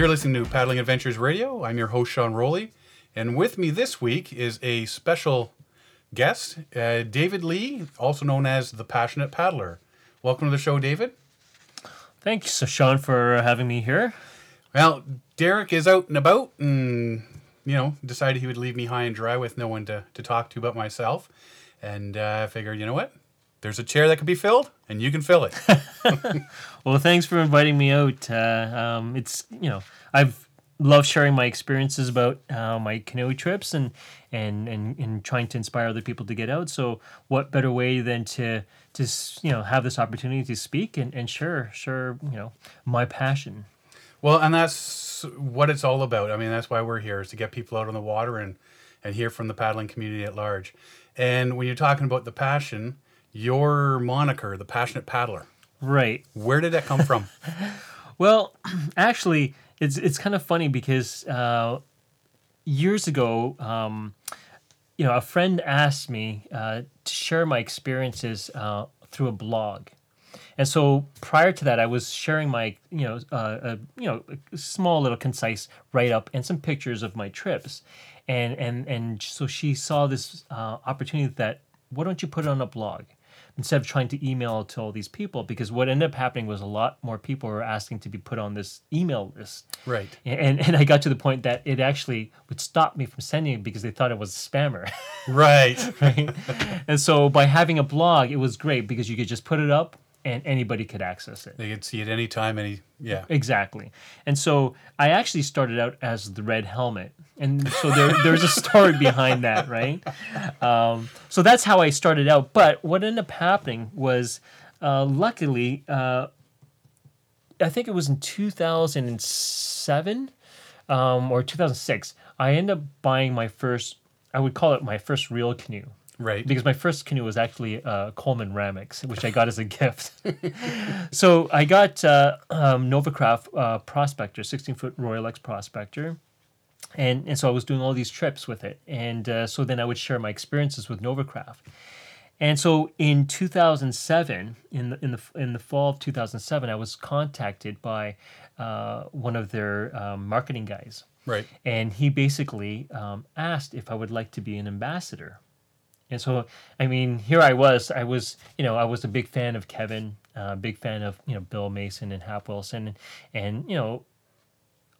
You're listening to Paddling Adventures Radio. I'm your host, Sean Rowley. And with me this week is a special guest, uh, David Lee, also known as the Passionate Paddler. Welcome to the show, David. Thanks, Sean, for having me here. Well, Derek is out and about and, you know, decided he would leave me high and dry with no one to, to talk to but myself. And uh, I figured, you know what? There's a chair that can be filled, and you can fill it. well, thanks for inviting me out. Uh, um, it's, you know, I've loved sharing my experiences about uh, my canoe trips and, and, and, and trying to inspire other people to get out. So, what better way than to, to you know, have this opportunity to speak and, and share, share, you know, my passion. Well, and that's what it's all about. I mean, that's why we're here is to get people out on the water and, and hear from the paddling community at large. And when you're talking about the passion, your moniker, the passionate paddler, right? Where did that come from? well, actually, it's it's kind of funny because uh, years ago, um, you know, a friend asked me uh, to share my experiences uh, through a blog. And so prior to that, I was sharing my, you know, uh, a, you know, a small little concise write up and some pictures of my trips, and and and so she saw this uh, opportunity that why don't you put it on a blog? Instead of trying to email to all these people because what ended up happening was a lot more people were asking to be put on this email list. Right. And and i got to the point that it actually would stop me from sending it because they thought it was a spammer. Right. Right? And so by having a blog it was great because you could just put it up and anybody could access it. They could see it anytime, any yeah. Exactly. And so I actually started out as the red helmet, and so there, there's a story behind that, right? Um, so that's how I started out. But what ended up happening was, uh, luckily, uh, I think it was in 2007 um, or 2006. I ended up buying my first. I would call it my first real canoe. Right. Because my first canoe was actually uh, Coleman Ram-X, which I got as a gift. so I got uh, um, Novacraft uh, Prospector, 16 foot Royalex Prospector. And, and so I was doing all these trips with it. And uh, so then I would share my experiences with Novacraft. And so in 2007, in the, in the, in the fall of 2007, I was contacted by uh, one of their um, marketing guys. Right. And he basically um, asked if I would like to be an ambassador and so, I mean, here I was. I was, you know, I was a big fan of Kevin, a uh, big fan of you know Bill Mason and Hap Wilson, and, you know,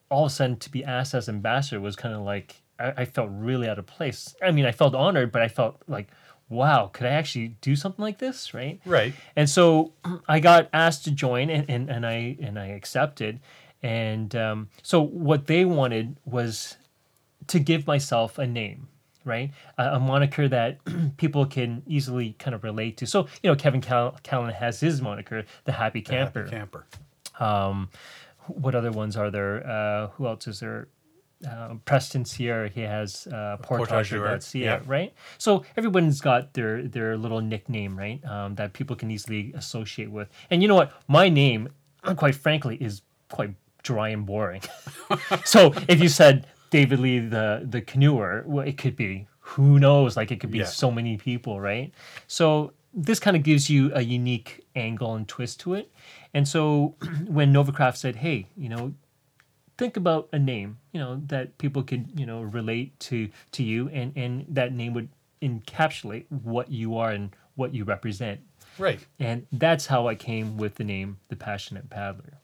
all of a sudden to be asked as ambassador was kind of like I, I felt really out of place. I mean, I felt honored, but I felt like, wow, could I actually do something like this, right? Right. And so I got asked to join, and, and, and I and I accepted. And um, so what they wanted was to give myself a name right? Uh, a moniker that people can easily kind of relate to. So, you know, Kevin Cal- Callan has his moniker, the Happy Camper. The happy camper. Um, what other ones are there? Uh, who else is there? Uh, Preston Sierra, he has uh, yeah. right? So everyone's got their their little nickname, right? Um, that people can easily associate with. And you know what? My name, quite frankly, is quite dry and boring. so if you said David Lee, the the canoeer, well, it could be who knows? Like it could be yeah. so many people, right? So this kind of gives you a unique angle and twist to it. And so when Novacraft said, "Hey, you know, think about a name, you know, that people could, you know, relate to to you, and and that name would encapsulate what you are and what you represent." Right. And that's how I came with the name, the Passionate Paddler.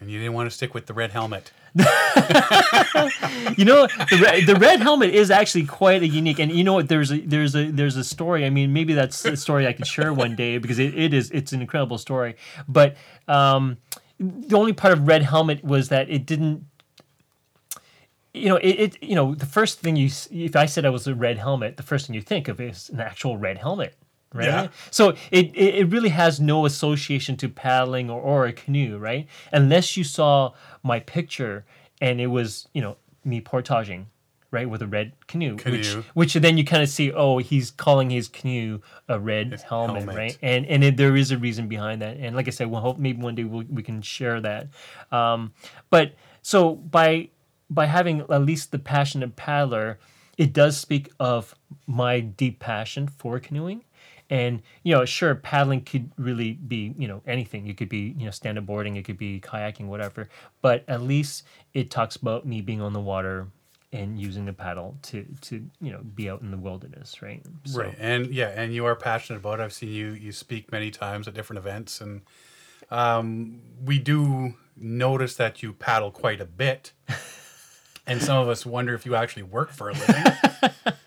And you didn't want to stick with the red helmet. you know, the, red, the red helmet is actually quite a unique, and you know what? There's a there's a there's a story. I mean, maybe that's a story I could share one day because it, it is it's an incredible story. But um, the only part of red helmet was that it didn't you know, it, it, you know, the first thing you, if I said I was a red helmet, the first thing you think of is an actual red helmet right? Yeah. So it, it really has no association to paddling or, or a canoe, right? Unless you saw my picture and it was, you know, me portaging, right, with a red canoe, canoe. which which then you kind of see, oh, he's calling his canoe a red helmet, helmet, right? And and it, there is a reason behind that. And like I said, we'll hope maybe one day we'll, we can share that. Um, but so by by having at least the passionate paddler, it does speak of my deep passion for canoeing And you know, sure, paddling could really be you know anything. You could be you know stand up boarding, it could be kayaking, whatever. But at least it talks about me being on the water and using the paddle to to you know be out in the wilderness, right? So. Right, and yeah, and you are passionate about. it. I've seen you you speak many times at different events, and um, we do notice that you paddle quite a bit. and some of us wonder if you actually work for a living.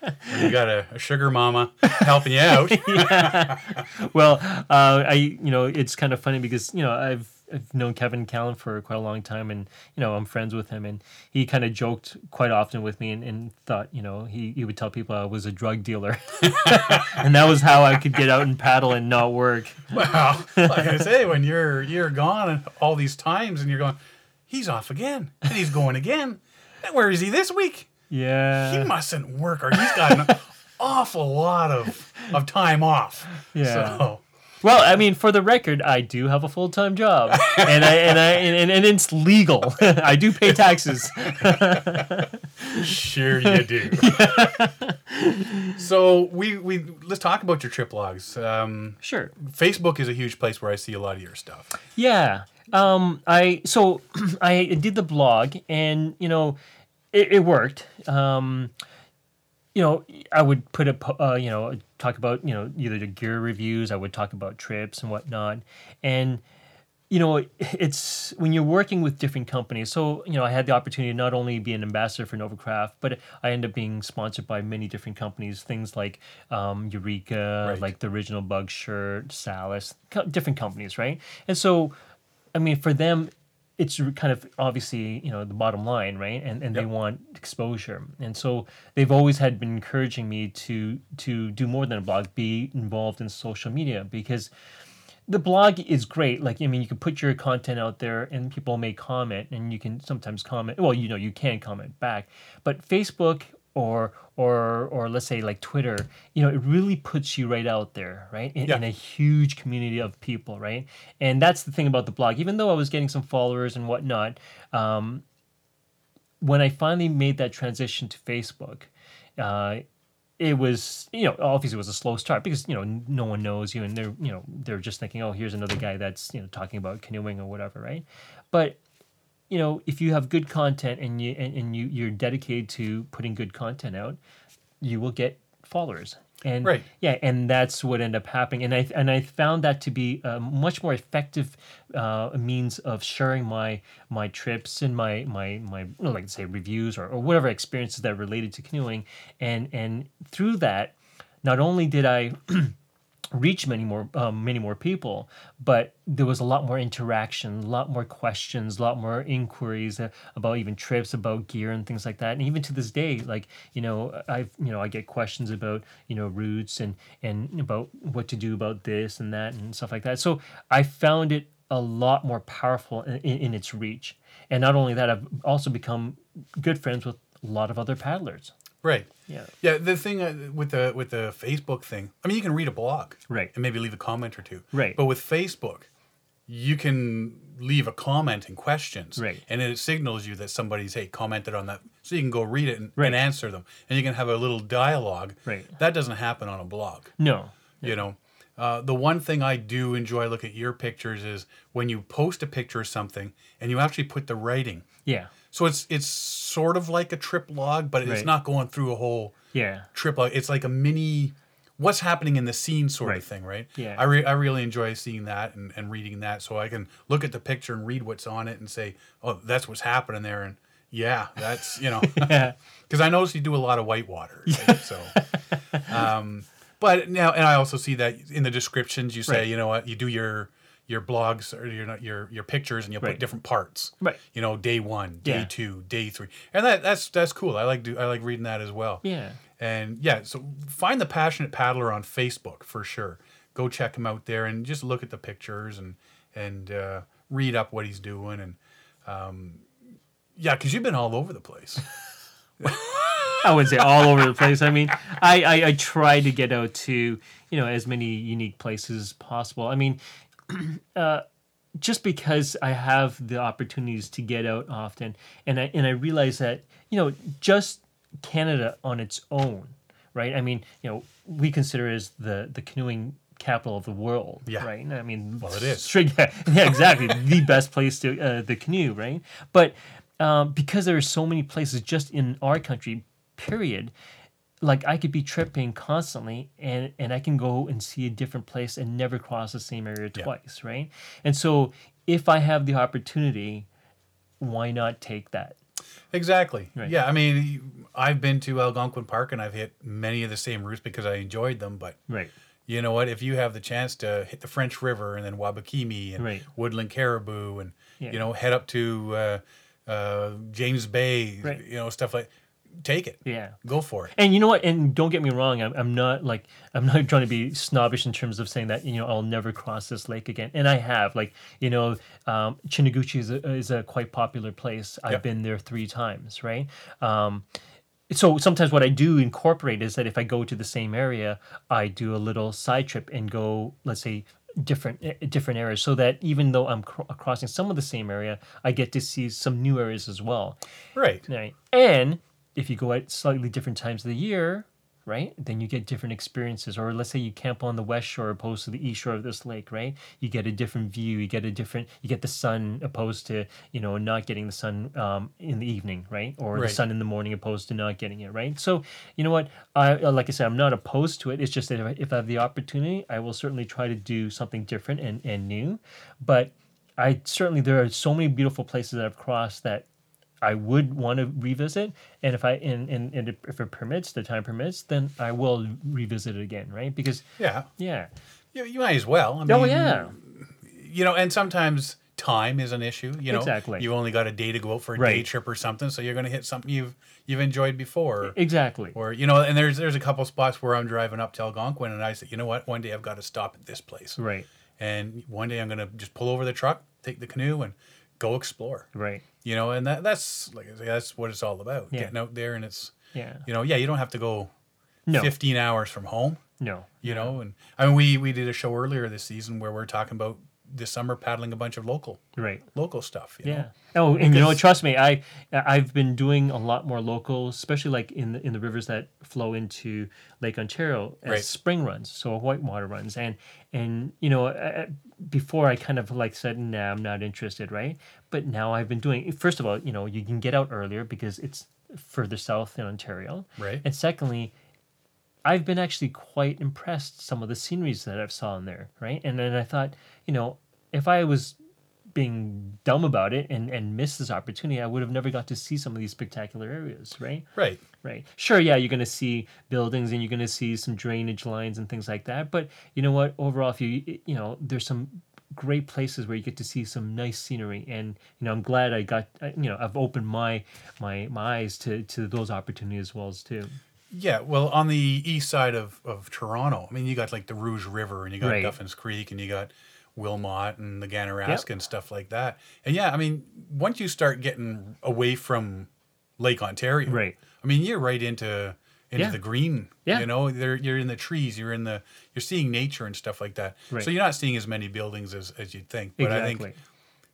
you got a, a, sugar mama helping you out. yeah. Well, uh, I you know it's kind of funny because you know I've I've known Kevin Callan for quite a long time, and you know I'm friends with him, and he kind of joked quite often with me, and, and thought you know he, he would tell people I was a drug dealer, and that was how I could get out and paddle and not work. Well, like I say, when you're you're gone all these times, and you're going, he's off again, and he's going again, where is he this week? Yeah, he mustn't work, or he's got an awful lot of of time off. Yeah. So well, I mean, for the record, I do have a full time job, and I and I and, and it's legal. I do pay taxes. sure, you do. so we we let's talk about your trip logs. Um, sure. Facebook is a huge place where I see a lot of your stuff. Yeah. Um. I so I did the blog, and you know, it, it worked. Um you know, I would put a, uh, you know, talk about, you know, either the gear reviews, I would talk about trips and whatnot. And, you know, it's when you're working with different companies. So, you know, I had the opportunity to not only be an ambassador for Novacraft, but I end up being sponsored by many different companies, things like um, Eureka, right. like the original Bug Shirt, Salus, co- different companies, right? And so, I mean, for them, it's kind of obviously you know the bottom line right? And and yep. they want exposure. And so they've always had been encouraging me to to do more than a blog be involved in social media because the blog is great. Like i mean you can put your content out there and people may comment and you can sometimes comment. Well you know you can comment back. But facebook or or or let's say like Twitter, you know, it really puts you right out there, right? In, yeah. in, a huge community of people, right? And that's the thing about the blog. Even though I was getting some followers and whatnot, um, when I finally made that transition to Facebook, uh, it was you know obviously it was a slow start because you know no one knows you and they're you know they're just thinking oh here's another guy that's you know talking about canoeing or whatever right but you know, if you have good content and you and, and you you're dedicated to putting good content out, you will get followers. And right. yeah, and that's what ended up happening. And I and I found that to be a much more effective uh, means of sharing my my trips and my my my like say reviews or, or whatever experiences that related to canoeing. And and through that, not only did I reach many more um, many more people but there was a lot more interaction a lot more questions a lot more inquiries uh, about even trips about gear and things like that. And even to this day like you know i've you know i get questions about you know routes and and about what to do about this and that and stuff like that. So i found it a lot more powerful in, in, in its reach. And not only that i've also become good friends with a lot of other paddlers Right. Yeah. Yeah. The thing uh, with the with the Facebook thing, I mean, you can read a blog, right, and maybe leave a comment or two, right. But with Facebook, you can leave a comment and questions, right, and it signals you that somebody's hey commented on that, so you can go read it and, right. and answer them, and you can have a little dialogue. Right. That doesn't happen on a blog. No. You know. Uh, the one thing I do enjoy look at your pictures is when you post a picture of something and you actually put the writing. Yeah. So it's it's sort of like a trip log, but right. it's not going through a whole yeah trip log. It's like a mini what's happening in the scene sort right. of thing, right? Yeah. I, re- I really enjoy seeing that and, and reading that so I can look at the picture and read what's on it and say, oh, that's what's happening there. And yeah, that's, you know, because I notice you do a lot of whitewater. Right? so, um, but now, and I also see that in the descriptions, you say, right. you know what, you do your, your blogs or your your your pictures and you right. put different parts. Right. You know, day one, day yeah. two, day three, and that that's that's cool. I like do I like reading that as well. Yeah. And yeah, so find the passionate paddler on Facebook for sure. Go check him out there and just look at the pictures and and uh, read up what he's doing and um, yeah, because you've been all over the place. I wouldn't say all over the place. I mean, I, I, I try to get out to you know as many unique places as possible. I mean, uh, just because I have the opportunities to get out often, and I and I realize that you know just Canada on its own, right? I mean, you know, we consider it as the the canoeing capital of the world, Yeah. right? I mean, Well, it is. straight, yeah, yeah, exactly, the best place to uh, the canoe, right? But um, because there are so many places just in our country, period. Like I could be tripping constantly, and and I can go and see a different place and never cross the same area Yeah. twice, right? And so, if I have the opportunity, why not take that? Exactly. Right. Yeah, I mean, I've been to Algonquin Park and I've hit many of the same routes because I enjoyed them. But Right. you know what? If you have the chance to hit the French River and then Wabakimi and Right. Woodland Caribou and Yeah. you know head up to uh, uh, James Bay, Right. you know stuff like, take it. Yeah. Go for it. And you know what? And don't get me wrong. I'm, I'm not like I'm not trying to be snobbish in terms of saying that you know I'll never cross this lake again. And I have. Like you know, um, Chiniguchi is a, is a quite popular place. I've Yep. been there three times. Right. Um, so sometimes what I do incorporate is that if I go to the same area, I do a little side trip and go, let's say, different eh, different areas, so that even though I'm cr- crossing some of the same area, I get to see some new areas as well. Right. Right. And if you go at slightly different times of the year, right, then you get different experiences. Or let's say you camp on the west shore opposed to the east shore of this lake, right? You get a different view. You get a different. You get the sun opposed to you know not getting the sun um, in the evening, right? Or Right. the sun in the morning opposed to not getting it, right? So you know what? I like I said, I'm not opposed to it. It's just that if I, if I have the opportunity, I will certainly try to do something different and and new. But I certainly there are so many beautiful places that I've crossed that I would want to revisit, and if I and, and, and if it permits, the time permits, then I will revisit it again, right? Because Yeah. yeah, You, you might as well. I oh, mean, oh yeah, You know, and sometimes time is an issue. You know, Exactly. You've only got a day to go out for a day trip or something, so you're going to hit something you've you've enjoyed before. exactly, Or you know, and there's there's a couple spots where I'm driving up to Algonquin, and I said, you know what, one day I've got to stop at this place, right, and one day I'm gonna just pull over the truck, take the canoe, and go explore. right, You know, and that that's like that's what it's all about. Yeah. Getting out there, and it's yeah, you know, yeah, you don't have to go no, 15 hours from home. no, You know, and I mean, we we did a show earlier this season where we're talking about this summer paddling a bunch of local right. local stuff. You Yeah. Know? Oh, and you know, trust me, I I've been doing a lot more local, especially like in the in the rivers that flow into Lake Ontario as Right. spring runs, so whitewater runs, and and you know, before I kind of like said, nah, I'm not interested, right? But now I've been doing. First of all, you know, you can get out earlier because it's further south in Ontario, Right. and secondly, I've been actually quite impressed some of the sceneries that I've saw in there, right? And then I thought, you know, if I was being dumb about it and and missed this opportunity, I would have never got to see some of these spectacular areas, right? Right. Right. Sure, yeah, you're going to see buildings and you're going to see some drainage lines and things like that, but you know what? Overall, if you you know, there's some great places where you get to see some nice scenery and you know i'm glad i got you know i've opened my my my eyes to to those opportunities as well as too Yeah, well, on the east side of, of Toronto, I mean, you got like the Rouge River and you got Right. Duffins Creek and you got Wilmot and the Ganaraska and stuff like that. And yeah, I mean, once you start getting away from Lake Ontario, Right. I mean, you're right into into Yeah. the green. Yeah. You know, there you're in the trees, you're in the you're seeing nature and stuff like that. Right. So you're not seeing as many buildings as, as you'd think. But I exactly think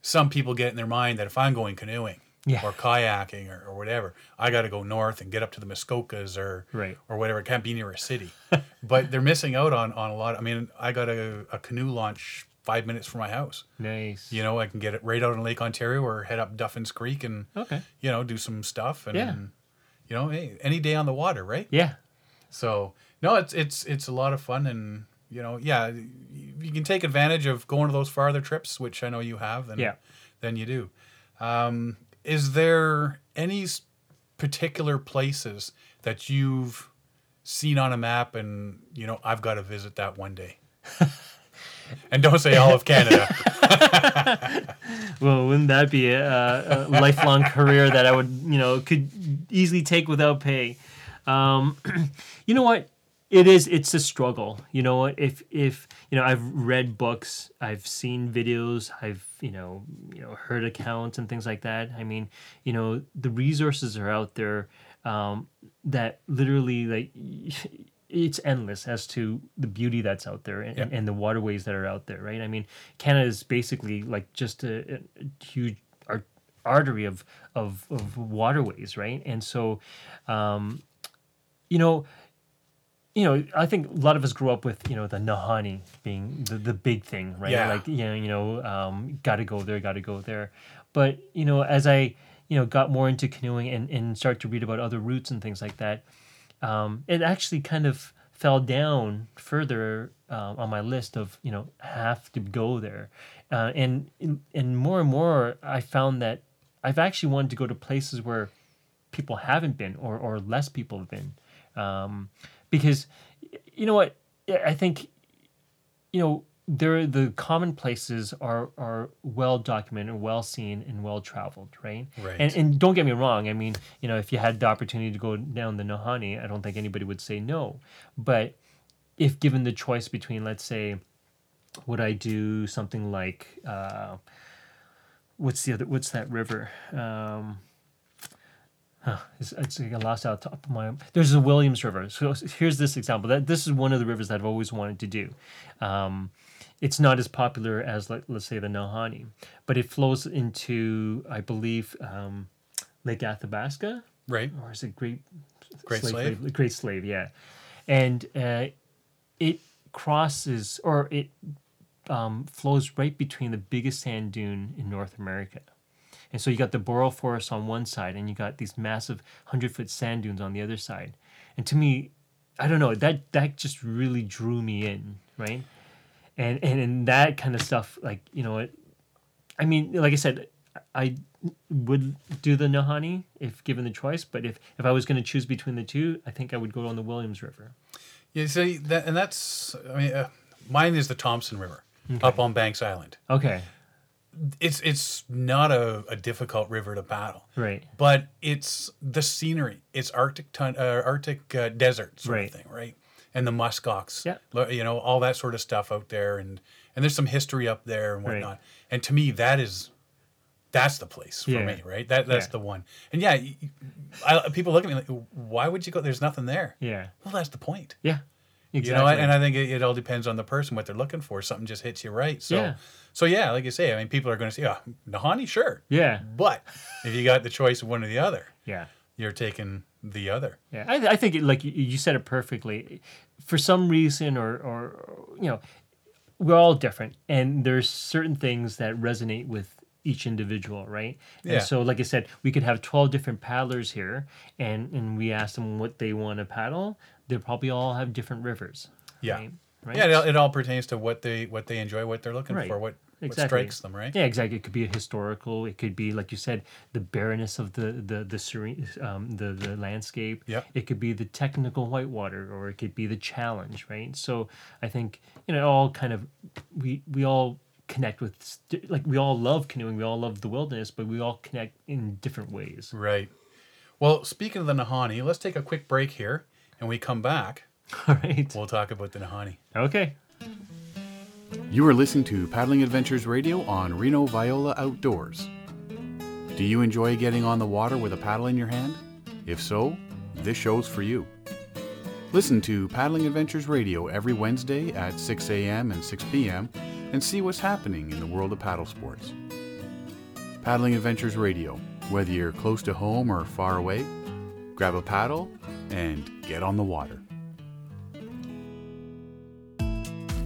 some people get in their mind that if I'm going canoeing Yeah. or kayaking or, or whatever, I got to go north and get up to the Muskokas or Right. or whatever. It can't be near a city, but they're missing out on on a lot. I mean, I got a, a canoe launch five minutes from my house. nice You know, I can get it right out in Lake Ontario or head up Duffins Creek and okay you know do some stuff and Yeah. you know hey, any day on the water, right? yeah So no, it's it's it's a lot of fun, and you know, yeah, you, you can take advantage of going to those farther trips, which I know you have, and Yeah. then you do. Um, is there any particular places that you've seen on a map, and you know, I've got to visit that one day? and don't say all of Canada. Well, wouldn't that be a, a lifelong career that I would, you know, could easily take without pay? Um, you know what? It is. It's a struggle. You know what? If if you know, I've read books, I've seen videos, I've you know, you know, heard accounts and things like that. I mean, you know, the resources are out there um, that literally like. It's endless as to the beauty that's out there and, Yeah. and the waterways that are out there, right? I mean, Canada is basically like just a, a huge ar- artery of, of of waterways, right? And so, um, you know, you know, I think a lot of us grew up with you know the Nahanni being the, the big thing, right? Yeah. Like you know, you know, um, got to go there, got to go there. But you know, as I you know got more into canoeing and and start to read about other routes and things like that, um, it actually kind of fell down further uh, on my list of you know have to go there, uh, and and more and more I found that I've actually wanted to go to places where people haven't been or or less people have been, um, because you know what? I think, you know there the common places are are well documented, well seen, and well traveled, right? Right. And and don't get me wrong. I mean, you know, if you had the opportunity to go down the Nahanni, I don't think anybody would say no. But if given the choice between, let's say, would I do something like uh, what's the other? What's that river? Um, Huh, it's, it's like I lost out top of my. There's the Williams River. So here's this example. That this is one of the rivers that I've always wanted to do. Um, it's not as popular as let, us say the Nahanni, but it flows into I believe um, Lake Athabasca, right? Or is it Great Great Slave? Slave? Great Slave, yeah. And uh, it crosses or it um, flows right between the biggest sand dune in North America. And so you got the boreal forest on one side, and you got these massive hundred foot sand dunes on the other side. And to me, I don't know that that just really drew me in, right? And and in that kind of stuff, like you know, it, I mean, like I said, I would do the Nahanni if given the choice, but if if I was going to choose between the two, I think I would go on the Williams River. Yeah, see that, and that's I mean, uh, mine is the Thomsen River okay. up on Banks Island. Okay. It's it's not a, a difficult river to paddle, right? But it's the scenery. It's Arctic ton, uh, Arctic uh, desert sort right. of thing, right? And the muskox. Yeah. You know, all that sort of stuff out there and and there's some history up there and whatnot. Right. And to me that is that's the place for yeah. me, right? That that's yeah. the one. And yeah, I, people look at me like, why would you go? There's nothing there. Yeah. Well, that's the point. Yeah. Exactly. You know, and I think it, it, all depends on the person what they're looking for. Something just hits you right. So, yeah. so yeah, like you say, I mean, people are going to say, "Oh, Nahanni, sure." Yeah. But if you got the choice of one or the other, yeah, you're taking the other. Yeah, I, I think it, like you said it perfectly. For some reason, or or you know, we're all different, and there's certain things that resonate with each individual, right? Yeah. And so, like I said, we could have 12 different paddlers here, and, and we ask them what they want to paddle. They'll probably all have different rivers. Yeah. Right? Right? Yeah, it all, it all, pertains to what they what they enjoy, what they're looking right. for, what exactly. what strikes them, right? Yeah, exactly. It could be a historical. It could be, like you said, the bareness of the the the serene, um, the the landscape. Yeah. It could be the technical whitewater, or it could be the challenge, right? So I think you know, all kind of we we all connect with like we all love canoeing, we all love the wilderness, but we all connect in different ways. Right. Well, speaking of the Nahanni, let's take a quick break here, and we come back. All right. We'll talk about the Nahanni. Okay. You are listening to Paddling Adventures Radio on Reno Viola Outdoors. Do you enjoy getting on the water with a paddle in your hand? If so, this show's for you. Listen to Paddling Adventures Radio every Wednesday at 6 a.m. and 6 p.m. and see what's happening in the world of paddle sports. Paddling Adventures Radio, whether you're close to home or far away, grab a paddle and get on the water.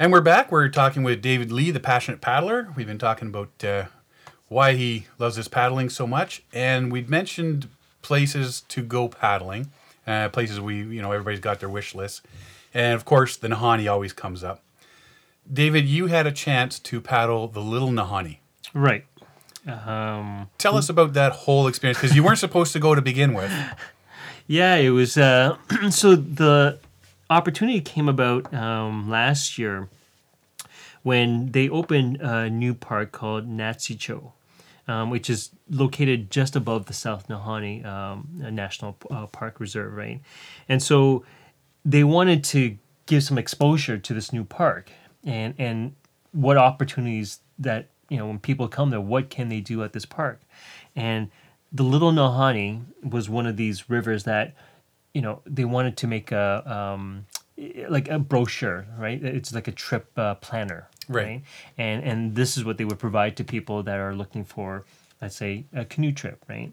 And we're back. We're talking with David Lee, the passionate paddler. We've been talking about uh, why he loves his paddling so much, and we'd mentioned places to go paddling, uh, places we, you know, everybody's got their wish list, and of course the Nahanni always comes up. David, you had a chance to paddle the Little Nahanni. Right. Um, Tell us about that whole experience because you weren't supposed to go to begin with. Yeah, it was. Uh, so the opportunity came about um, last year when they opened a new park called Nááts'ihch'oh. um, which is located just above the South Nahanni um, National uh, Park Reserve, right? And so they wanted to give some exposure to this new park and and what opportunities that you know when people come there, what can they do at this park? And the Little Nahanni was one of these rivers that you know they wanted to make a um, like a brochure, right? It's like a trip uh, planner, right. right? And and this is what they would provide to people that are looking for, let's say, a canoe trip, right?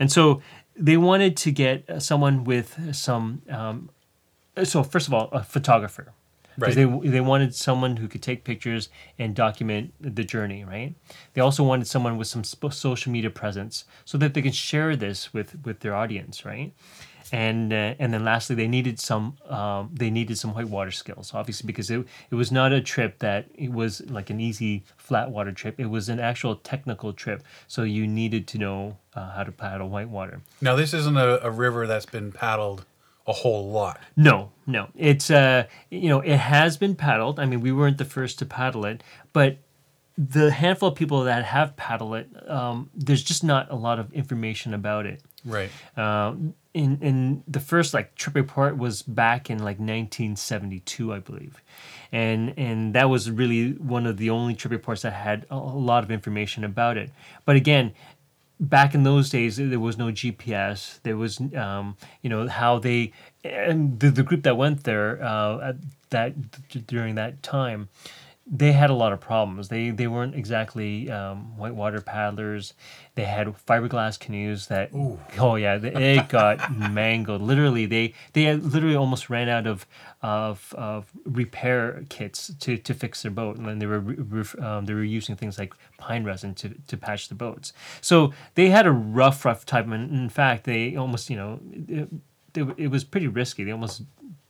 And so they wanted to get someone with some. Um, so first of all, a photographer, because right. they they wanted someone who could take pictures and document the journey, right? They also wanted someone with some social media presence so that they can share this with with their audience, right? And uh, and then lastly they needed some um, they needed some whitewater skills obviously because it, it was not a trip that it was like an easy flat water trip. It was an actual technical trip. So you needed to know uh, how to paddle whitewater now this isn't a, a, river that's been paddled a whole lot. No no. It's uh you know it has been paddled. I mean we weren't the first to paddle it but the handful of people that have paddled it um, there's just not a lot of information about it. Right. Uh, in in the first like trip report was back in like 1972 i believe. And and that was really one of the only trip reports that had a, lot of information about it. But again back in those days there was no gps there was um, you know how they and the, the group that went there uh, at that during that time they had a lot of problems. They they weren't exactly um, whitewater paddlers. They had fiberglass canoes that Ooh. oh yeah, they, it got mangled. Literally, they they literally almost ran out of of, of repair kits to, to fix their boat, and then they were um, they were using things like pine resin to, to patch the boats. So they had a rough rough time. And in fact, they almost you know it, it, it was pretty risky. They almost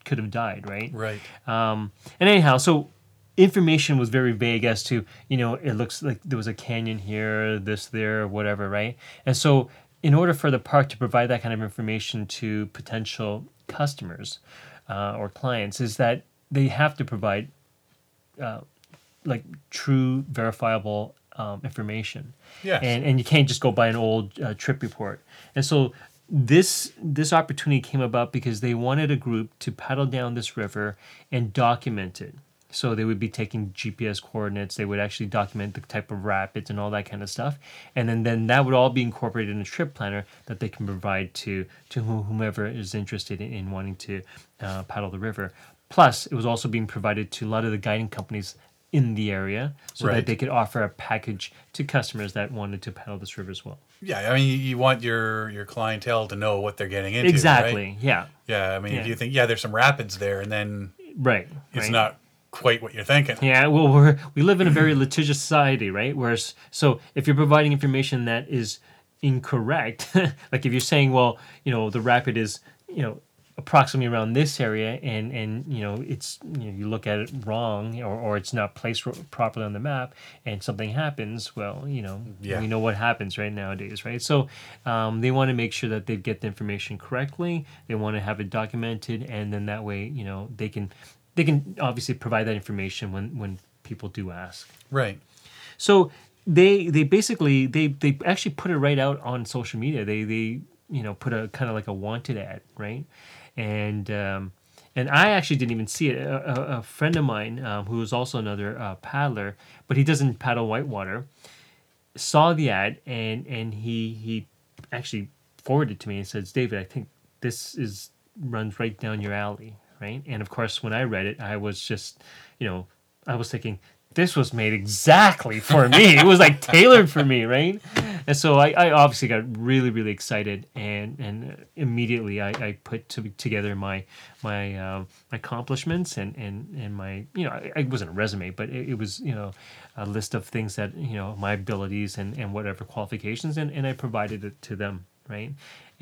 could have died, right? Right. Um, and anyhow, so information was very vague as to you know it looks like there was a canyon here this there whatever right? And so in order for the park to provide that kind of information to potential customers uh, or clients is that they have to provide uh, like true verifiable um, information. Yes. and, and you can't just go by an old uh, trip report. And so this this opportunity came about because they wanted a group to paddle down this river and document it so they would be taking GPS coordinates. They would actually document the type of rapids and all that kind of stuff, and then then that would all be incorporated in a trip planner that they can provide to to whomever is interested in, in wanting to uh, paddle the river. Plus, it was also being provided to a lot of the guiding companies in the area so right. that they could offer a package to customers that wanted to paddle this river as well. Yeah, I mean, you want your your clientele to know what they're getting into. Exactly. Right? Yeah. Yeah. I mean, yeah. if you think, yeah, there's some rapids there, and then right, it's right. not quite what you're thinking. Yeah, well, we're we live in a very litigious society, right? Whereas, so if you're providing information that is incorrect, like if you're saying, well, you know, the rapid is, you know, approximately around this area, and and you know, it's you, know, you look at it wrong, or, or it's not placed properly on the map, and something happens, well, you know, yeah. we know what happens right nowadays, right? So, um, they want to make sure that they get the information correctly. They want to have it documented, and then that way, you know, they can they can obviously provide that information when when people do ask. Right. So they they basically they they actually put it right out on social media. They they you know put a kind of like a wanted ad, right? And um, and I actually didn't even see it. A, a, a friend of mine um, who is also another uh, paddler, but he doesn't paddle whitewater, saw the ad and and he he actually forwarded to me and says, David, I think this is runs right down your alley right? And of course, when I read it, I was just, you know, I was thinking, this was made exactly for me. it was like tailored for me, right? And so I, I obviously got really, really excited, and and immediately I, I put to, together my my um, my accomplishments and, and and my you know I, I wasn't a resume, but it, it, was you know a list of things that you know my abilities and, and whatever qualifications, and, and I provided it to them, right?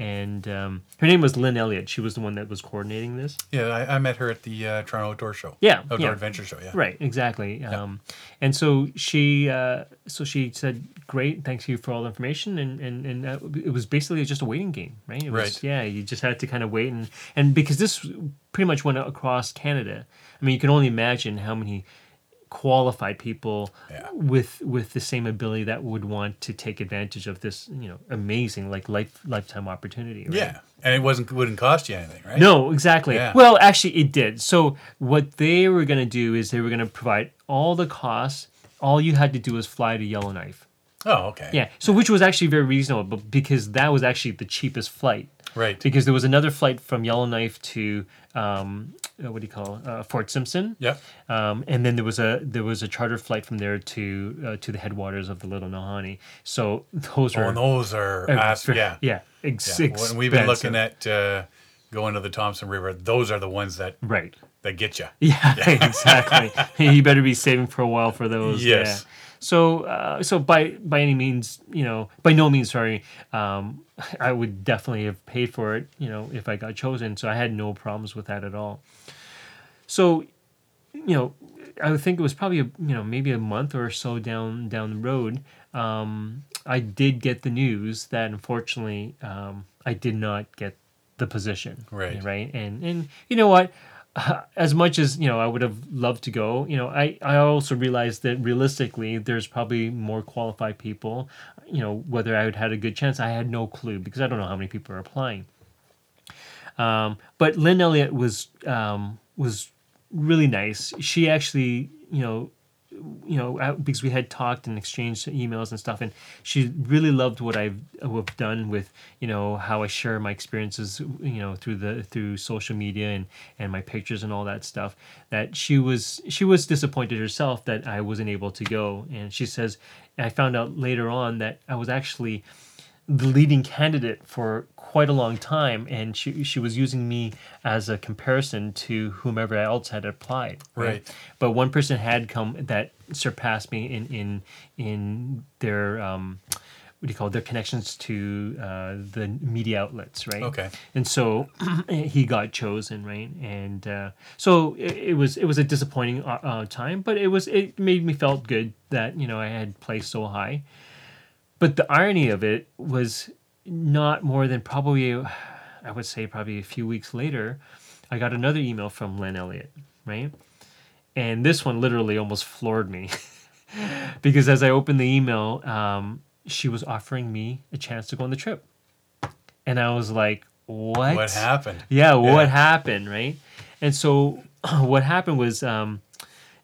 And um, her name was Lynn Elliott. She was the one that was coordinating this. Yeah, I, I met her at the uh, Toronto Outdoor Show. Yeah, Outdoor yeah. Adventure Show. Yeah, right, exactly. Yeah. Um, and so she, uh, so she said, "Great, thanks you for all the information." And and and uh, it was basically just a waiting game, right? It was, right. Yeah, you just had to kind of wait, and and because this pretty much went across Canada. I mean, you can only imagine how many qualified people Yeah. with with the same ability that would want to take advantage of this you know amazing like life lifetime opportunity right? Yeah, and it wasn't wouldn't cost you anything, right? No, exactly. Yeah. Well, actually, it did. So what they were going to do is they were going to provide all the costs. All you had to do was fly to Yellowknife. Oh, okay. Yeah. So which was actually very reasonable, but because that was actually the cheapest flight. Right. Because there was another flight from Yellowknife to um, what do you call? Uh, Fort Simpson. Yeah. Um, and then there was a there was a charter flight from there to uh, to the headwaters of the Little Nahanni. So those are Oh, were and those are uh, ver- yeah. yeah ex- Yeah. When we've been looking at uh, going to the Thomsen River, those are the ones that right. that get you. Yeah, exactly. you better be saving for a while for those. Yes. Yeah. So, uh, so by by any means, you know, by no means, sorry, um, I would definitely have paid for it, you know, if I got chosen. So I had no problems with that at all. So, you know, I would think it was probably a, you know maybe a month or so down down the road. Um, I did get the news that unfortunately um, I did not get the position. Right. Right. And and you know what? As much as you know, I would have loved to go. You know, I I also realized that realistically, there's probably more qualified people. You know, whether I would had a good chance, I had no clue because I don't know how many people are applying. Um, but Lynn Elliott was um, was really nice. She actually, you know, you know, uh, because we had talked and exchanged emails and stuff, and she really loved what I've, done with, you know, how I share my experiences, you know, through the through social media and and my pictures and all that stuff. That she was she was disappointed herself that I wasn't able to go, and she says, I found out later on that I was actually the leading candidate for quite a long time, and she she was using me as a comparison to whomever else had applied. Right. But one person had come that surpassed me in in in their um, what do you call it? Their connections to uh, the media outlets, right? Okay. And so he got chosen, right? And uh, so it, it was it was a disappointing uh, uh, time, but it was it made me felt good that you know I had placed so high. But the irony of it was not more than probably, I would say, probably a few weeks later, I got another email from Len Elliott, right? And this one literally almost floored me because as I opened the email, um, she was offering me a chance to go on the trip. And I was like, what? What happened? Yeah, Yeah. what happened, right? And so what happened was um,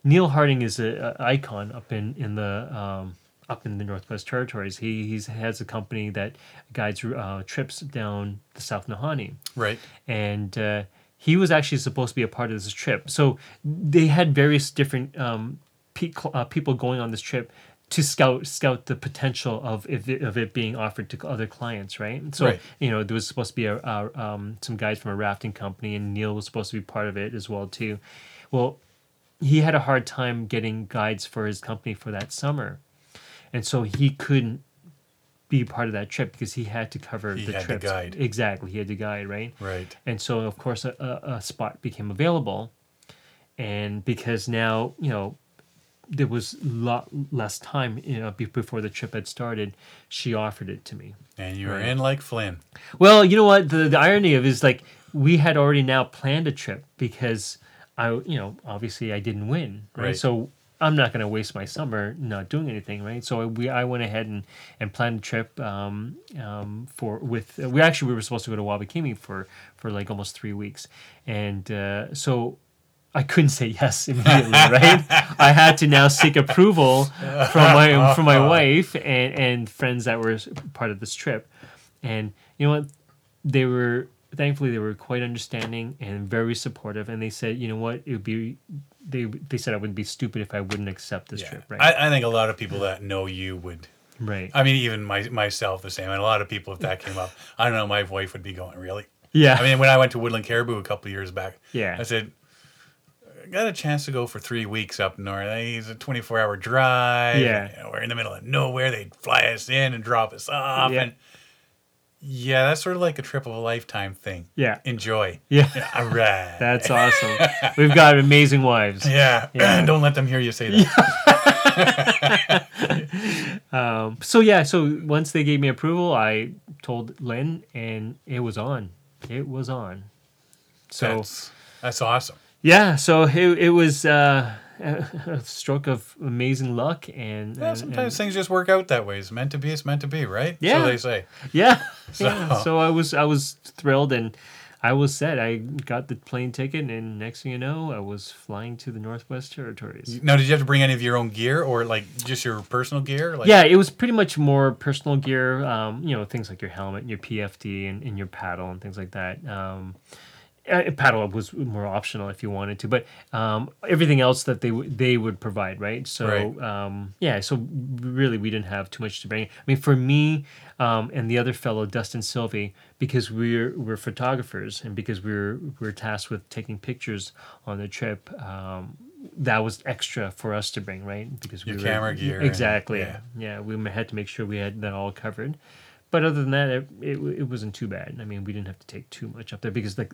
Neil Hartling is a, a icon up in in the um, up in the Northwest Territories. He he's, has a company that guides uh, trips down the South Nahanni Right. and uh, he was actually supposed to be a part of this trip. So they had various different um, pe- uh, people going on this trip to scout scout the potential of if it, of it being offered to other clients, right? So Right. you know there was supposed to be a, a um, some guys from a rafting company, and Neil was supposed to be part of it as well too. Well, he had a hard time getting guides for his company for that summer, and so he couldn't be part of that trip because he had to cover He the had to guide. Exactly, he had to guide, right? Right. And so, of course, a, a, spot became available. And because now, you know, there was a lot less time, you know, before the trip had started, she offered it to me. And you were Right. in like Flynn. Well, you know what? The, the irony of it is like we had already now planned a trip because I, you know, obviously I didn't win, right? Right. So I'm not going to waste my summer not doing anything, right? So we, I went ahead and, and planned a trip um, um, for with we actually we were supposed to go to Wabakimi for for like almost three weeks, and uh, so. I couldn't say yes immediately, right? I had to now seek approval from my from my wife and, and friends that were part of this trip, and you know what? They were thankfully they were quite understanding and very supportive, and they said, you know what, it would be they they said I wouldn't be stupid if I wouldn't accept this Yeah. trip, right? I, I think a lot of people that know you would. right. I mean, even my, myself the same. And a lot of people, if that came up, I don't know, my wife would be going, really? yeah. I mean, when I went to Woodland Caribou a couple of years back, Yeah. I said, I got a chance to go for three weeks up north. It's a 24 hour drive. Yeah. You know, we're in the middle of nowhere. They'd fly us in and drop us off. Yeah. And yeah, that's sort of like a trip of a lifetime thing. yeah. Enjoy. Yeah. All right. That's awesome. We've got amazing wives. yeah. Yeah. Don't let them hear you say that. Um, so yeah, so once they gave me approval, I told Lynn, and it was on. It was on. So that's, that's awesome. yeah, so it, it was uh, a stroke of amazing luck and, yeah, and sometimes and, things just work out that way. It's meant to be. It's meant to be, right? Yeah. So they say. Yeah. So, yeah. so I was I was thrilled and I was set. I got the plane ticket, and next thing you know, I was flying to the Northwest Territories. Now, did you have to bring any of your own gear, or like just your personal gear? Like, yeah, it was pretty much more personal gear. Um, you know, things like your helmet, and your PFD, and, and your paddle, and things like that. Um, uh, paddle was more optional if you wanted to, but um, everything else that they w- they would provide, right? So Right. Um, yeah, so really we didn't have too much to bring. I mean, for me um, and the other fellow Dustin Sylvie, because we're we're photographers and because we're we're tasked with taking pictures on the trip. Um, that was extra for us to bring, right? Because Your we camera gear and- exactly. yeah. yeah, we had to make sure we had that all covered. But other than that, it, it, it wasn't too bad. I mean, we didn't have to take too much up there because the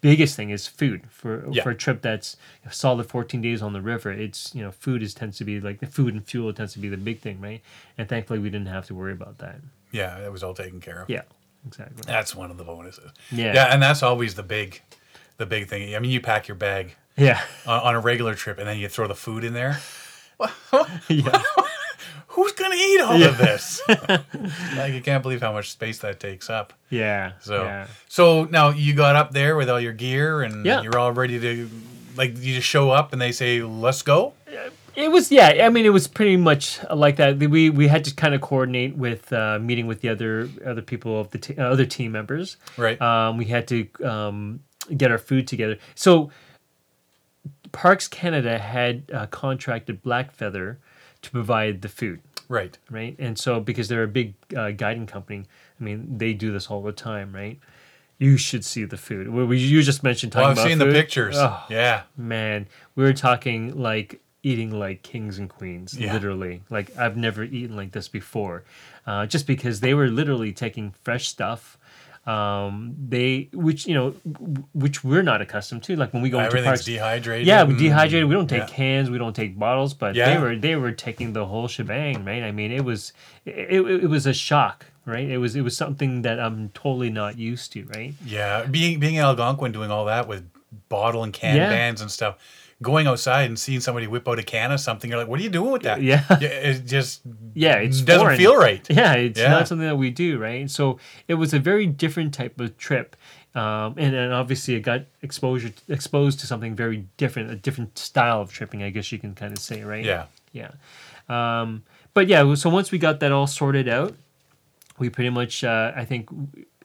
biggest thing is food for Yeah. for a trip that's a solid 14 days on the river. It's you know food is tends to be like the food and fuel tends to be the big thing, right? And thankfully, we didn't have to worry about that. yeah, it was all taken care of. Yeah, exactly. That's one of the bonuses. Yeah. Yeah, and that's always the big, the big thing. I mean, you pack your bag Yeah, on, on a regular trip, and then you throw the food in there. yeah, Who's gonna eat all of this? like, you can't believe how much space that takes up. yeah. So, yeah. so now you got up there with all your gear, and Yeah. you're all ready to, like, you just show up, and they say, "Let's go." It was yeah. I mean, it was pretty much like that. We we had to kind of coordinate with uh, meeting with the other other people of the t- uh, other team members. Right. Um, we had to um, get our food together. So Parks Canada had uh, contracted Black Feather to provide the food, Right. right? And so because they're a big uh, guiding company, I mean, they do this all the time, right? You should see the food. We, we you just mentioned talking Well, I've about seen the pictures. Oh, Yeah. man, we were talking like eating like kings and queens, Yeah. literally. Like I've never eaten like this before, uh, just because they were literally taking fresh stuff. Um, they, which you know, which we're not accustomed to. Like when we go into Everything's parks, dehydrated. yeah, we dehydrated. We don't take yeah. cans. We don't take bottles. But Yeah. they were they were taking the whole shebang, right? I mean, it was it, it, it was a shock, right? It was it was something that I'm totally not used to, right? Yeah, being being in Algonquin, doing all that with bottle and can Yeah. bans and stuff, going outside and seeing somebody whip out a can of something, you're like, "What are you doing with that?" Yeah. it just Yeah, it's doesn't foreign. feel right. Yeah, it's Yeah. not something that we do, right? So it was a very different type of trip, um, and then obviously it got exposure exposed to something very different, a different style of tripping, I guess you can kind of say, right? Yeah. yeah. Um, but yeah, so once we got that all sorted out, we pretty much, uh, I think,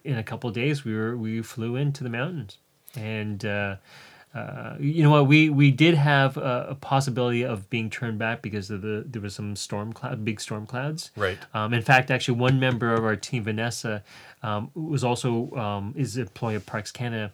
in a couple of days, we were we flew into the mountains, and. Uh, uh, you know what? We we did have a, a possibility of being turned back because of the there was some storm cloud, big storm clouds. Right. Um, in fact, actually, one member of our team, Vanessa, um, was also um, is an employee of Parks Canada.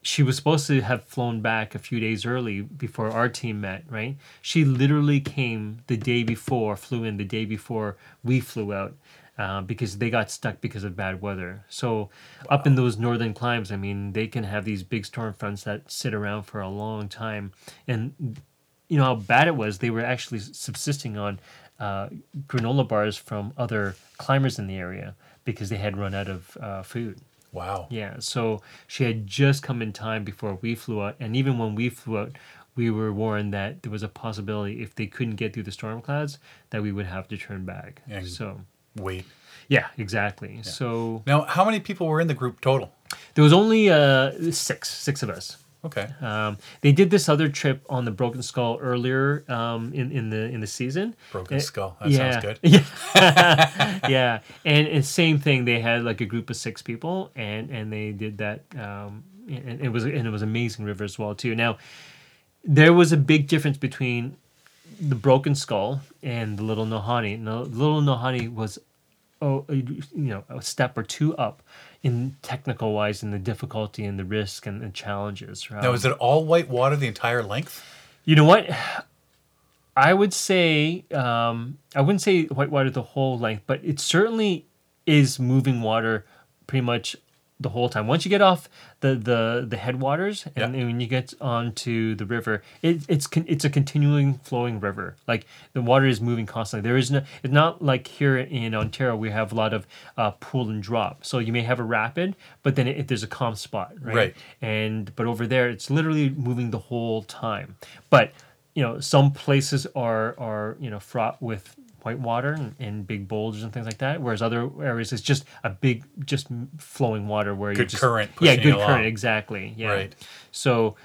She was supposed to have flown back a few days early before our team met. Right? She literally came the day before, flew in the day before we flew out. Uh, because they got stuck because of bad weather. So up in those northern climes, I mean, they can have these big storm fronts that sit around for a long time, and you know how bad it was. They were actually subsisting on uh, granola bars from other climbers in the area because they had run out of uh, food. Wow. Yeah, so she had just come in time before we flew out, and even when we flew out, we were warned that there was a possibility if they couldn't get through the storm clouds that we would have to turn back. So Wait. yeah, exactly. So Now, how many people were in the group total? there was only uh, six, six of us. Okay. Um, they did this other trip on the Broken Skull earlier um, in in the in the season. Broken Uh, Skull. That yeah. sounds good. Yeah, yeah, and, and same thing. They had like a group of six people, and and they did that. Um, and it was and it was amazing river as well too. Now, there was a big difference between the Broken Skull and the Little Nahanni. No, Little Nahanni was, oh, you know, a step or two up in technical wise in the difficulty and the risk and the challenges. Now, Um, is it all white water the entire length? you know what? I would say um, I wouldn't say white water the whole length, but it certainly is moving water pretty much the whole time. Once you get off the the, the headwaters and Yeah. when you get onto the river, it, it's con- it's a continuing flowing river. Like the water is moving constantly. There is no. It's not like here in Ontario we have a lot of uh, pool and drop. So you may have a rapid, but then it, there's a calm spot, right? Right. And but over there, it's literally moving the whole time. But you know, some places are are you know fraught with white water and, and, big boulders and things like that, whereas other areas it's just a big, just flowing water where good you just current. Yeah, good current, exactly. Yeah. Right. So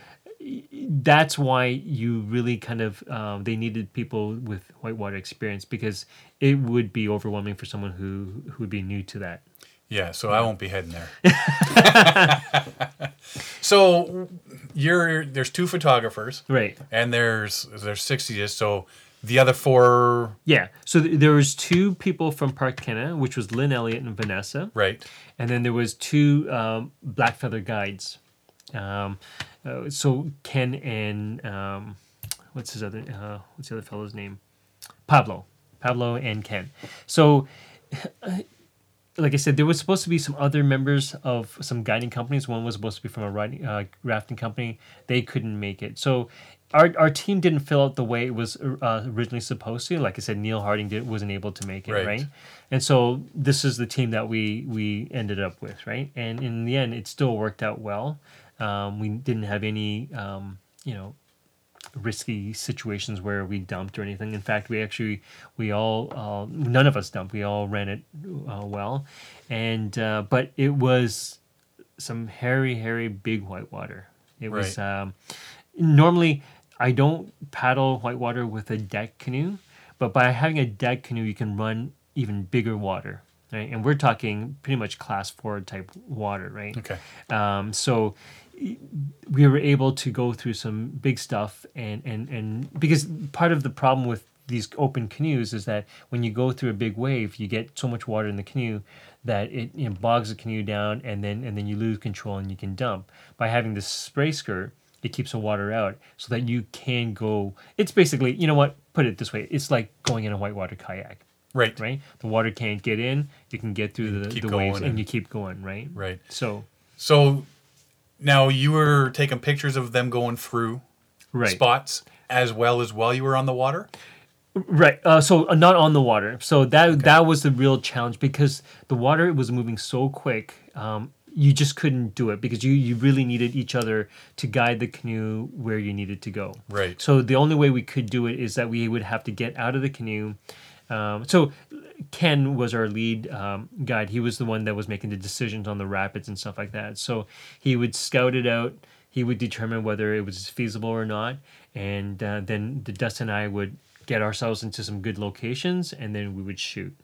that's why you really kind of um, they needed people with whitewater experience because it would be overwhelming for someone who who would be new to that. Yeah, so I won't be heading there. so you're there's two photographers, right? And there's there's sixty. So the other four. Yeah. So th- there was two people from Parks Canada, which was Lynn Elliott and Vanessa. Right. And then there was two um, Black Feather guides. Um, uh, so Ken and um, what's his other uh, what's the other fellow's name? Pablo. Pablo and Ken. So. like I said, there was supposed to be some other members of some guiding companies. One was supposed to be from a riding, uh, rafting company. They couldn't make it. So our, our team didn't fill out the way it was uh, originally supposed to. Like I said, Neil Hartling did, wasn't able to make it, right. right? And so this is the team that we we ended up with, right? And in the end, it still worked out well. Um, we didn't have any, um, you know, risky situations where we dumped or anything. In fact, we actually we all uh, none of us dumped. We all ran it uh, well, and uh, but it was some hairy, hairy, big white water. It right. was um, normally I don't paddle whitewater with a deck canoe, but by having a deck canoe, you can run even bigger water. Right? And we're talking pretty much class four type water, right? Okay. Um, so we were able to go through some big stuff and and and because part of the problem with these open canoes is that when you go through a big wave you get so much water in the canoe that it you know, bogs the canoe down and then and then you lose control and you can dump by having this spray skirt it keeps the water out so that you can go it's basically you know what put it this way it's like going in a whitewater kayak right right the water can't get in you can get through the, the waves and, and you keep going right right so so now you were taking pictures of them going through right. spots as well as while you were on the water. Right. Uh, so uh, not on the water. So that okay. that was the real challenge because the water was moving so quick. Um, you just couldn't do it because you you really needed each other to guide the canoe where you needed to go. Right. So the only way we could do it is that we would have to get out of the canoe. Um, so Ken was our lead um, guide. He was the one that was making the decisions on the rapids and stuff like that. So he would scout it out. He would determine whether it was feasible or not, and uh, then the Dustin and I would get ourselves into some good locations, and then we would shoot,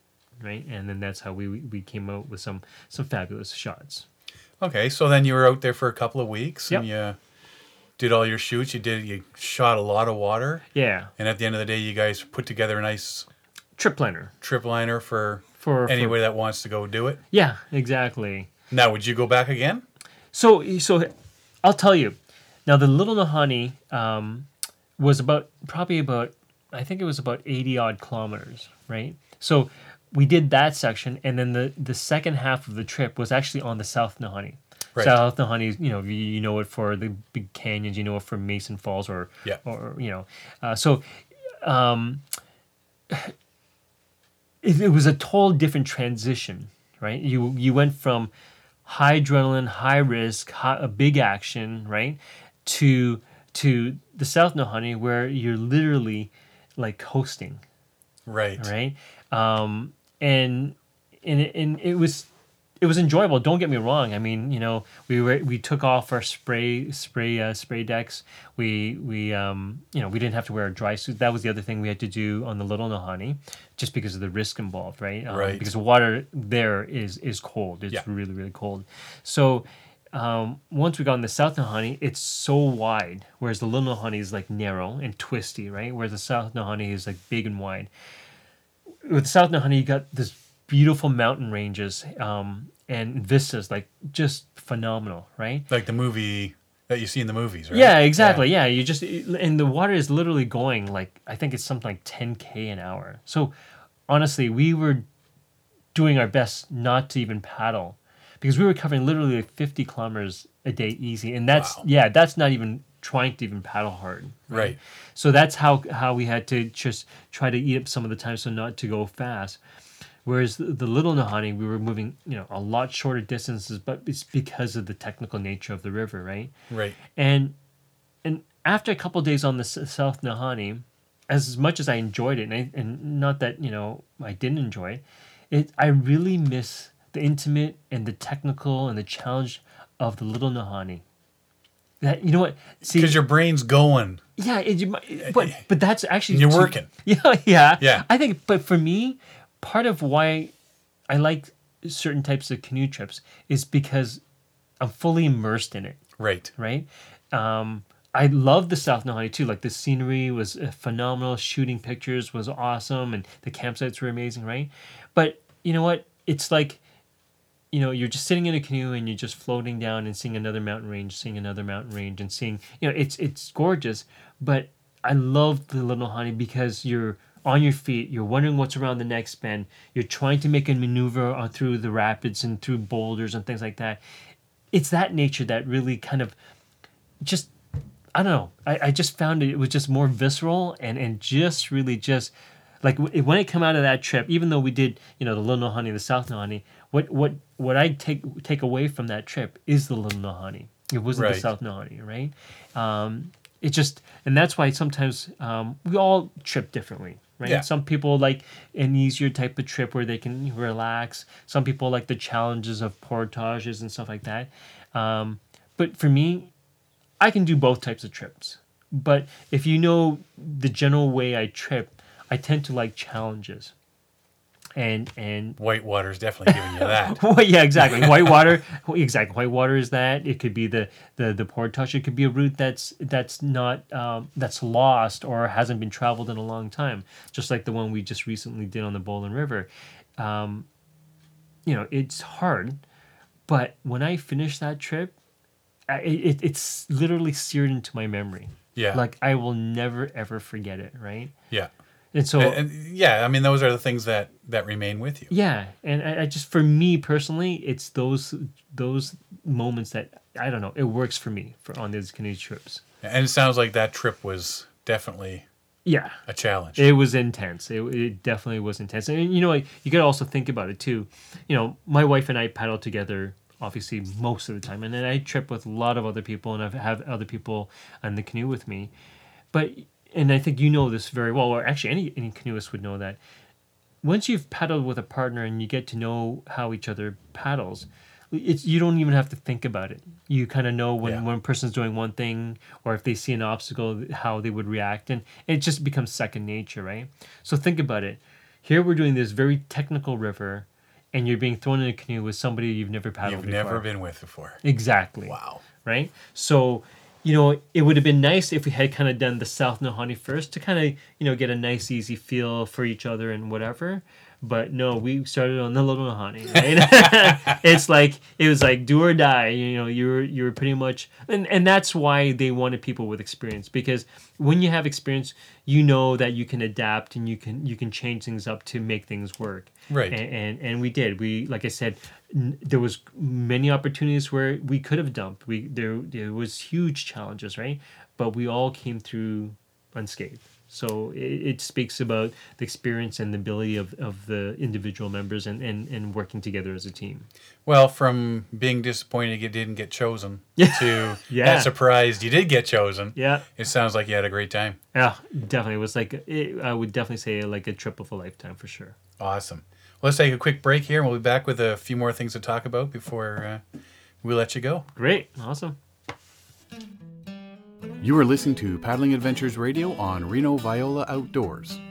right? And then that's how we we came out with some some fabulous shots. Okay, so then you were out there for a couple of weeks, yep. and you did all your shoots. You did you shot a lot of water. Yeah. And at the end of the day, you guys put together a nice trip liner. Trip liner for for anybody for, that wants to go do it. Yeah, exactly. Now, would you go back again? So, so I'll tell you. Now, the Little Nahani um, was about probably about I think it was about eighty odd kilometers, right? So we did that section, and then the the second half of the trip was actually on the South Nahanni. Right. South Nahanni, you know, you, you know it for the big canyons, you know it for Mason Falls, or yeah. or you know, uh, so. Um, it, it was a total different transition, right? You you went from high adrenaline, high risk, high, a big action, right, to to the South Nahanni where you're literally like coasting, right, right, um, and and and it was it was enjoyable. Don't get me wrong. I mean, you know, we were we took off our spray spray uh, spray decks. We we um you know we didn't have to wear a dry suit. That was the other thing we had to do on the Little Nahanni, just because of the risk involved, right? Um, right. Because the water there is is cold. It's yeah. really really cold. So. Um, once we got in the South Nahanni, it's so wide, whereas the Little Nahanni is like narrow and twisty, right? Whereas the South Nahanni is like big and wide. With South Nahanni, you got this beautiful mountain ranges um, and vistas, like just phenomenal, right? Like the movie that you see in the movies, right? Yeah, exactly. Yeah. yeah, you just and the water is literally going like I think it's something like 10k an hour. So honestly, we were doing our best not to even paddle because we were covering literally like 50 kilometers a day easy, and that's wow. yeah, that's not even trying to even paddle hard. Right? right. So that's how how we had to just try to eat up some of the time so not to go fast. Whereas the, the Little Nahanni, we were moving, you know, a lot shorter distances, but it's because of the technical nature of the river, right? Right. And and after a couple days on the South Nahanni, as much as I enjoyed it, and, I, and not that you know I didn't enjoy it, it I really miss the intimate and the technical and the challenge of the Little Nahanni. That you know what? See, because your brain's going. Yeah, it, but but that's actually you're working. Yeah, yeah, yeah. I think, but for me, part of why I like certain types of canoe trips is because I'm fully immersed in it. Right. Right. Um, I love the South Nahanni too. Like the scenery was uh, phenomenal. Shooting pictures was awesome, and the campsites were amazing. Right. But you know what? It's like you know, you're just sitting in a canoe and you're just floating down and seeing another mountain range, seeing another mountain range, and seeing, you know, it's it's gorgeous. But I love the Little Nahanni because you're on your feet, you're wondering what's around the next bend, you're trying to make a maneuver through the rapids and through boulders and things like that. It's that nature that really kind of just I don't know. I, I just found it, was just more visceral and and just really just like when it came out of that trip, even though we did, you know, the Little Nahanni, the South Nahanni, what what what I take take away from that trip is the Little Nahanni. It wasn't right. the South Nahanni, right? Um, it just and that's why sometimes um, we all trip differently, right? Yeah. Some people like an easier type of trip where they can relax. Some people like the challenges of portages and stuff like that. Um, but for me, I can do both types of trips. But if you know the general way I trip, I tend to like challenges. And and whitewater is definitely giving you that. well, yeah, exactly. Whitewater, exactly. Whitewater is that. It could be the the the portage. It could be a route that's that's not um, that's lost or hasn't been traveled in a long time. Just like the one we just recently did on the Bolen River. Um, you know, it's hard, but when I finish that trip, it, it's literally seared into my memory. Yeah. Like I will never ever forget it. Right. Yeah. And so, and, and, yeah, I mean, those are the things that that remain with you. Yeah, and I, I, just for me personally, it's those those moments that I don't know. It works for me for on these canoe trips. And it sounds like that trip was definitely yeah a challenge. It was intense. It, it definitely was intense. And you know, you got to also think about it too. You know, my wife and I paddle together obviously most of the time, and then I trip with a lot of other people, and I have other people on the canoe with me, but and I think you know this very well, or actually any any canoeist would know that. Once you've paddled with a partner and you get to know how each other paddles, it's you don't even have to think about it. You kind of know when yeah. one person's doing one thing, or if they see an obstacle, how they would react, and it just becomes second nature, right? So think about it. Here we're doing this very technical river, and you're being thrown in a canoe with somebody you've never paddled. Before. You've before. never been with before. Exactly. Wow. Right. So you know, it would have been nice if we had kind of done the South Nahanni first to kind of, you know, get a nice, easy feel for each other and whatever. But no, we started on the Little Nahanni, right? it's like it was like do or die. You know, you were you're pretty much, and and that's why they wanted people with experience because when you have experience, you know that you can adapt and you can you can change things up to make things work. Right. And and, and we did. We like I said, n- there was many opportunities where we could have dumped. We there there was huge challenges, right? But we all came through unscathed. So it, it, speaks about the experience and the ability of, of the individual members and, and, and working together as a team. Well, from being disappointed you didn't get chosen to yeah. surprised you did get chosen. Yeah. It sounds like you had a great time. Yeah, definitely. It was like, it, I would definitely say like a trip of a lifetime for sure. Awesome. Well, let's take a quick break here and we'll be back with a few more things to talk about before uh, we let you go. Great. Awesome. You are listening to Paddling Adventures Radio on Reno Viola Outdoors.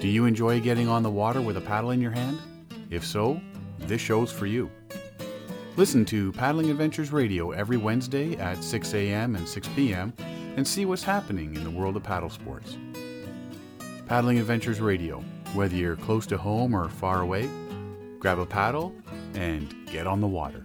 Do you enjoy getting on the water with a paddle in your hand? If so, this show's for you. Listen to Paddling Adventures Radio every Wednesday at 6 a.m. and 6 p.m. and see what's happening in the world of paddle sports. Paddling Adventures Radio, whether you're close to home or far away, grab a paddle and get on the water.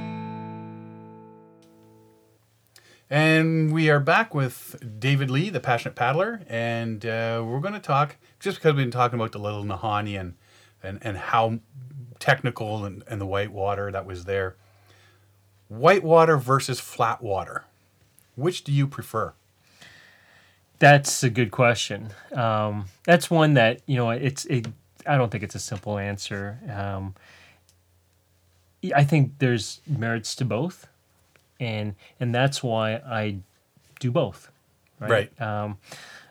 And we are back with David Lee, the passionate paddler, and uh, we're going to talk just because we've been talking about the Little Nahanni and and, and how technical and, and the white water that was there. White water versus flat water. Which do you prefer? That's a good question. Um, that's one that you know. It's. It, I don't think it's a simple answer. Um, I think there's merits to both, and and that's why I do both. Right. right. Um,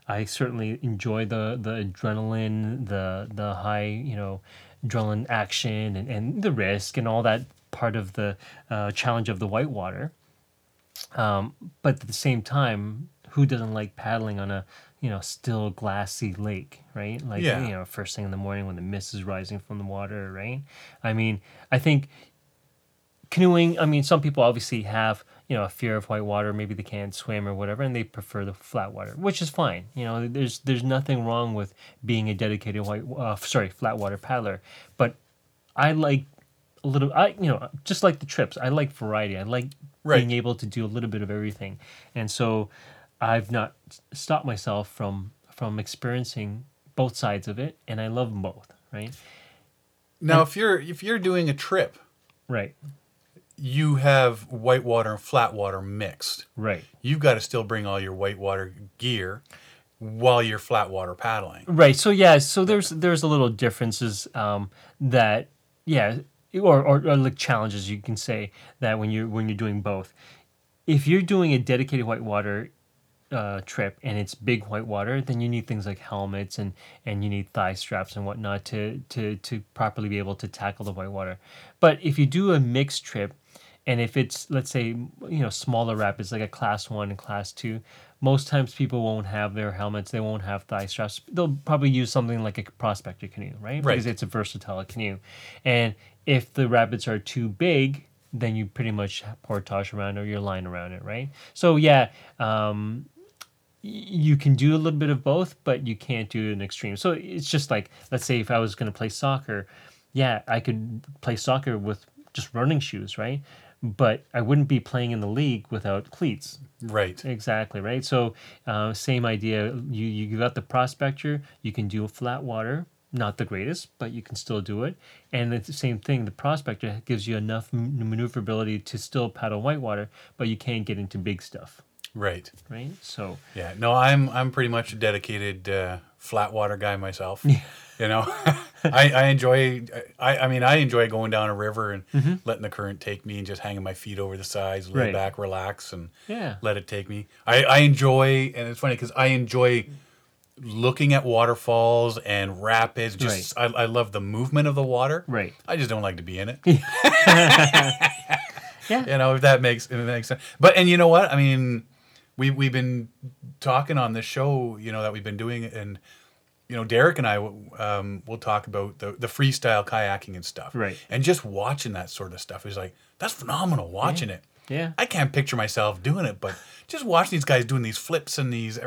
I certainly enjoy the the adrenaline, the the high you know adrenaline action, and, and the risk and all that part of the uh, challenge of the whitewater. Um, but at the same time, who doesn't like paddling on a you know still glassy lake right like yeah. you know first thing in the morning when the mist is rising from the water right i mean i think canoeing i mean some people obviously have you know a fear of white water maybe they can't swim or whatever and they prefer the flat water which is fine you know there's there's nothing wrong with being a dedicated white uh, sorry flat water paddler but i like a little i you know just like the trips i like variety i like right. being able to do a little bit of everything and so I've not stopped myself from from experiencing both sides of it, and I love them both. Right now, and, if you're if you're doing a trip, right, you have whitewater and flat water mixed. Right, you've got to still bring all your whitewater gear while you're flat water paddling. Right. So yeah. So there's there's a little differences um, that yeah, or, or, or like challenges you can say that when you're when you're doing both. If you're doing a dedicated whitewater uh, trip and it's big white water, then you need things like helmets and and you need thigh straps and whatnot to to to properly be able to tackle the white water. But if you do a mixed trip, and if it's let's say you know smaller rapids like a class one and class two, most times people won't have their helmets. They won't have thigh straps. They'll probably use something like a prospector canoe, right? Right. Because it's a versatile canoe, and if the rapids are too big, then you pretty much portage around or you're lying around it, right? So yeah, um, you can do a little bit of both, but you can't do an extreme. So it's just like, let's say if I was going to play soccer, yeah, I could play soccer with just running shoes, right? But I wouldn't be playing in the league without cleats. Right. Exactly. Right. So uh, same idea. You you got the prospector. You can do flat water. Not the greatest, but you can still do it. And it's the same thing. The prospector gives you enough maneuverability to still paddle whitewater, but you can't get into big stuff. Right. Right. So. Yeah. No, I'm I'm pretty much a dedicated uh, flat water guy myself. Yeah. You know, I, I enjoy. I I mean, I enjoy going down a river and mm-hmm. letting the current take me and just hanging my feet over the sides, lay right. back, relax, and yeah, let it take me. I I enjoy, and it's funny because I enjoy looking at waterfalls and rapids. Just right. I, I love the movement of the water. Right. I just don't like to be in it. yeah. You know, if that makes if it makes sense. But and you know what? I mean, we we've been talking on this show, you know, that we've been doing, and you know, Derek and I um, will talk about the the freestyle kayaking and stuff, right? And just watching that sort of stuff is like that's phenomenal. Watching yeah. it, yeah. I can't picture myself doing it, but just watching these guys doing these flips and these.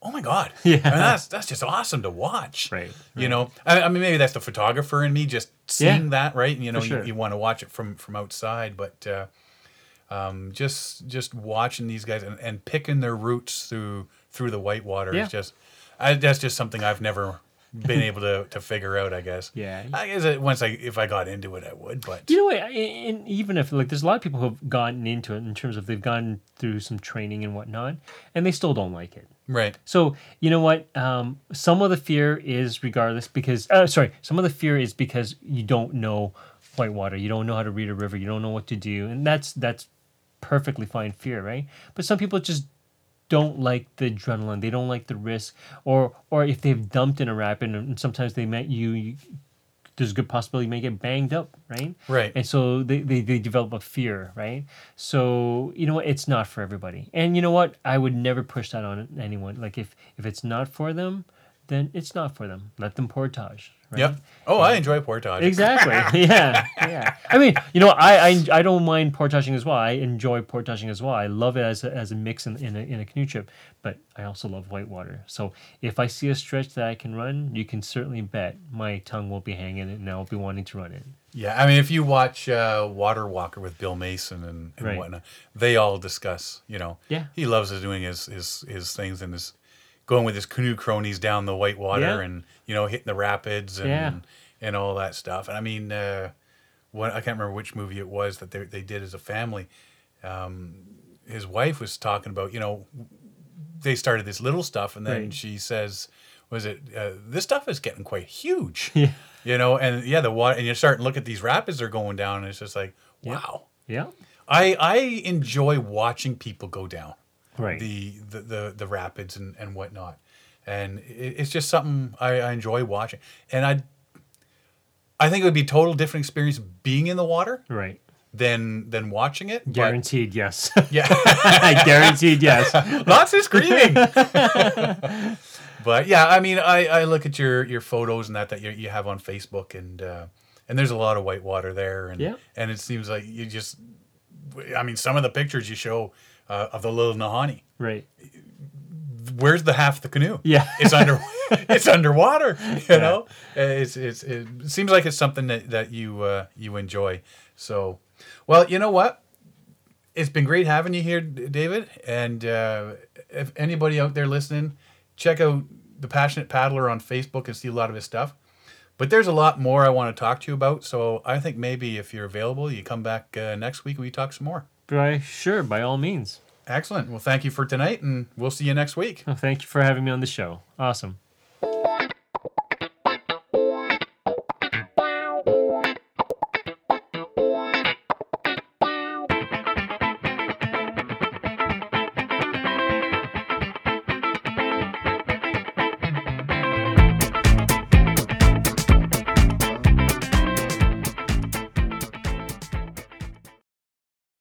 Oh my god! Yeah, I mean, that's that's just awesome to watch. Right. You know, I, I, mean, maybe that's the photographer in me just seeing yeah. that, right? And, You know, sure. you, you want to watch it from from outside, but uh, um, just just watching these guys and, and picking their roots through through the whitewater yeah. is just I, that's just something I've never been able to, to figure out. I guess. Yeah. I guess it, once I if I got into it, I would. But you know, what, and even if like there's a lot of people who've gotten into it in terms of they've gone through some training and whatnot, and they still don't like it. Right. So you know what? Um, some of the fear is regardless because uh, sorry, some of the fear is because you don't know whitewater, you don't know how to read a river, you don't know what to do, and that's that's perfectly fine fear, right? But some people just don't like the adrenaline. They don't like the risk, or or if they've dumped in a rapid, and sometimes they met you, you there's a good possibility you may get banged up, right? Right. And so they, they, they develop a fear, right? So, you know what? It's not for everybody. And you know what? I would never push that on anyone. Like if, if it's not for them, then it's not for them. Let them portage. Right? Yep. Oh, I enjoy portage. Exactly. yeah. Yeah. I mean, you know, I, I I don't mind portaging as well. I enjoy portaging as well. I love it as a, as a mix in, in, a, in a canoe trip, but I also love whitewater. So if I see a stretch that I can run, you can certainly bet my tongue will be hanging and I'll be wanting to run it. Yeah, I mean, if you watch uh, Water Walker with Bill Mason and, and Right. whatnot, they all discuss. You know, Yeah. he loves doing his his his things and his going with his canoe cronies down the white water Yeah. and you know hitting the rapids and Yeah. and all that stuff. And I mean, uh, what I can't remember which movie it was that they they did as a family. Um, his wife was talking about, you know, they started this little stuff, and then Right. she says, "Was it uh, this stuff is getting quite huge?" Yeah. You know, and yeah, the water, and you start to look at these rapids they're going down, and it's just like, wow. Yeah. I I enjoy watching people go down Right. the the the, the rapids and, and whatnot, and it, it's just something I, I enjoy watching, and I I think it would be a total different experience being in the water right. than than watching it. but- Guaranteed yes. yeah, Guaranteed yes. lots of screaming. but yeah, I mean, I, I look at your your photos and that that you, you have on Facebook, and uh, and there's a lot of white water there, and Yeah. and it seems like you just, I mean, some of the pictures you show uh, of the little Nahanni, Right. where's the half the canoe? Yeah. it's under it's underwater. You know, it's it's it seems like it's something that that you uh, you enjoy. So, well, you know what? It's been great having you here, David. And uh, if anybody out there listening, check out the Passionate Paddler on Facebook and see a lot of his stuff. But there's a lot more I want to talk to you about. So I think maybe if you're available, you come back uh, next week and we talk some more. By, sure, by all means. Excellent. Well, thank you for tonight, and we'll see you next week. Well, thank you for having me on the show. Awesome.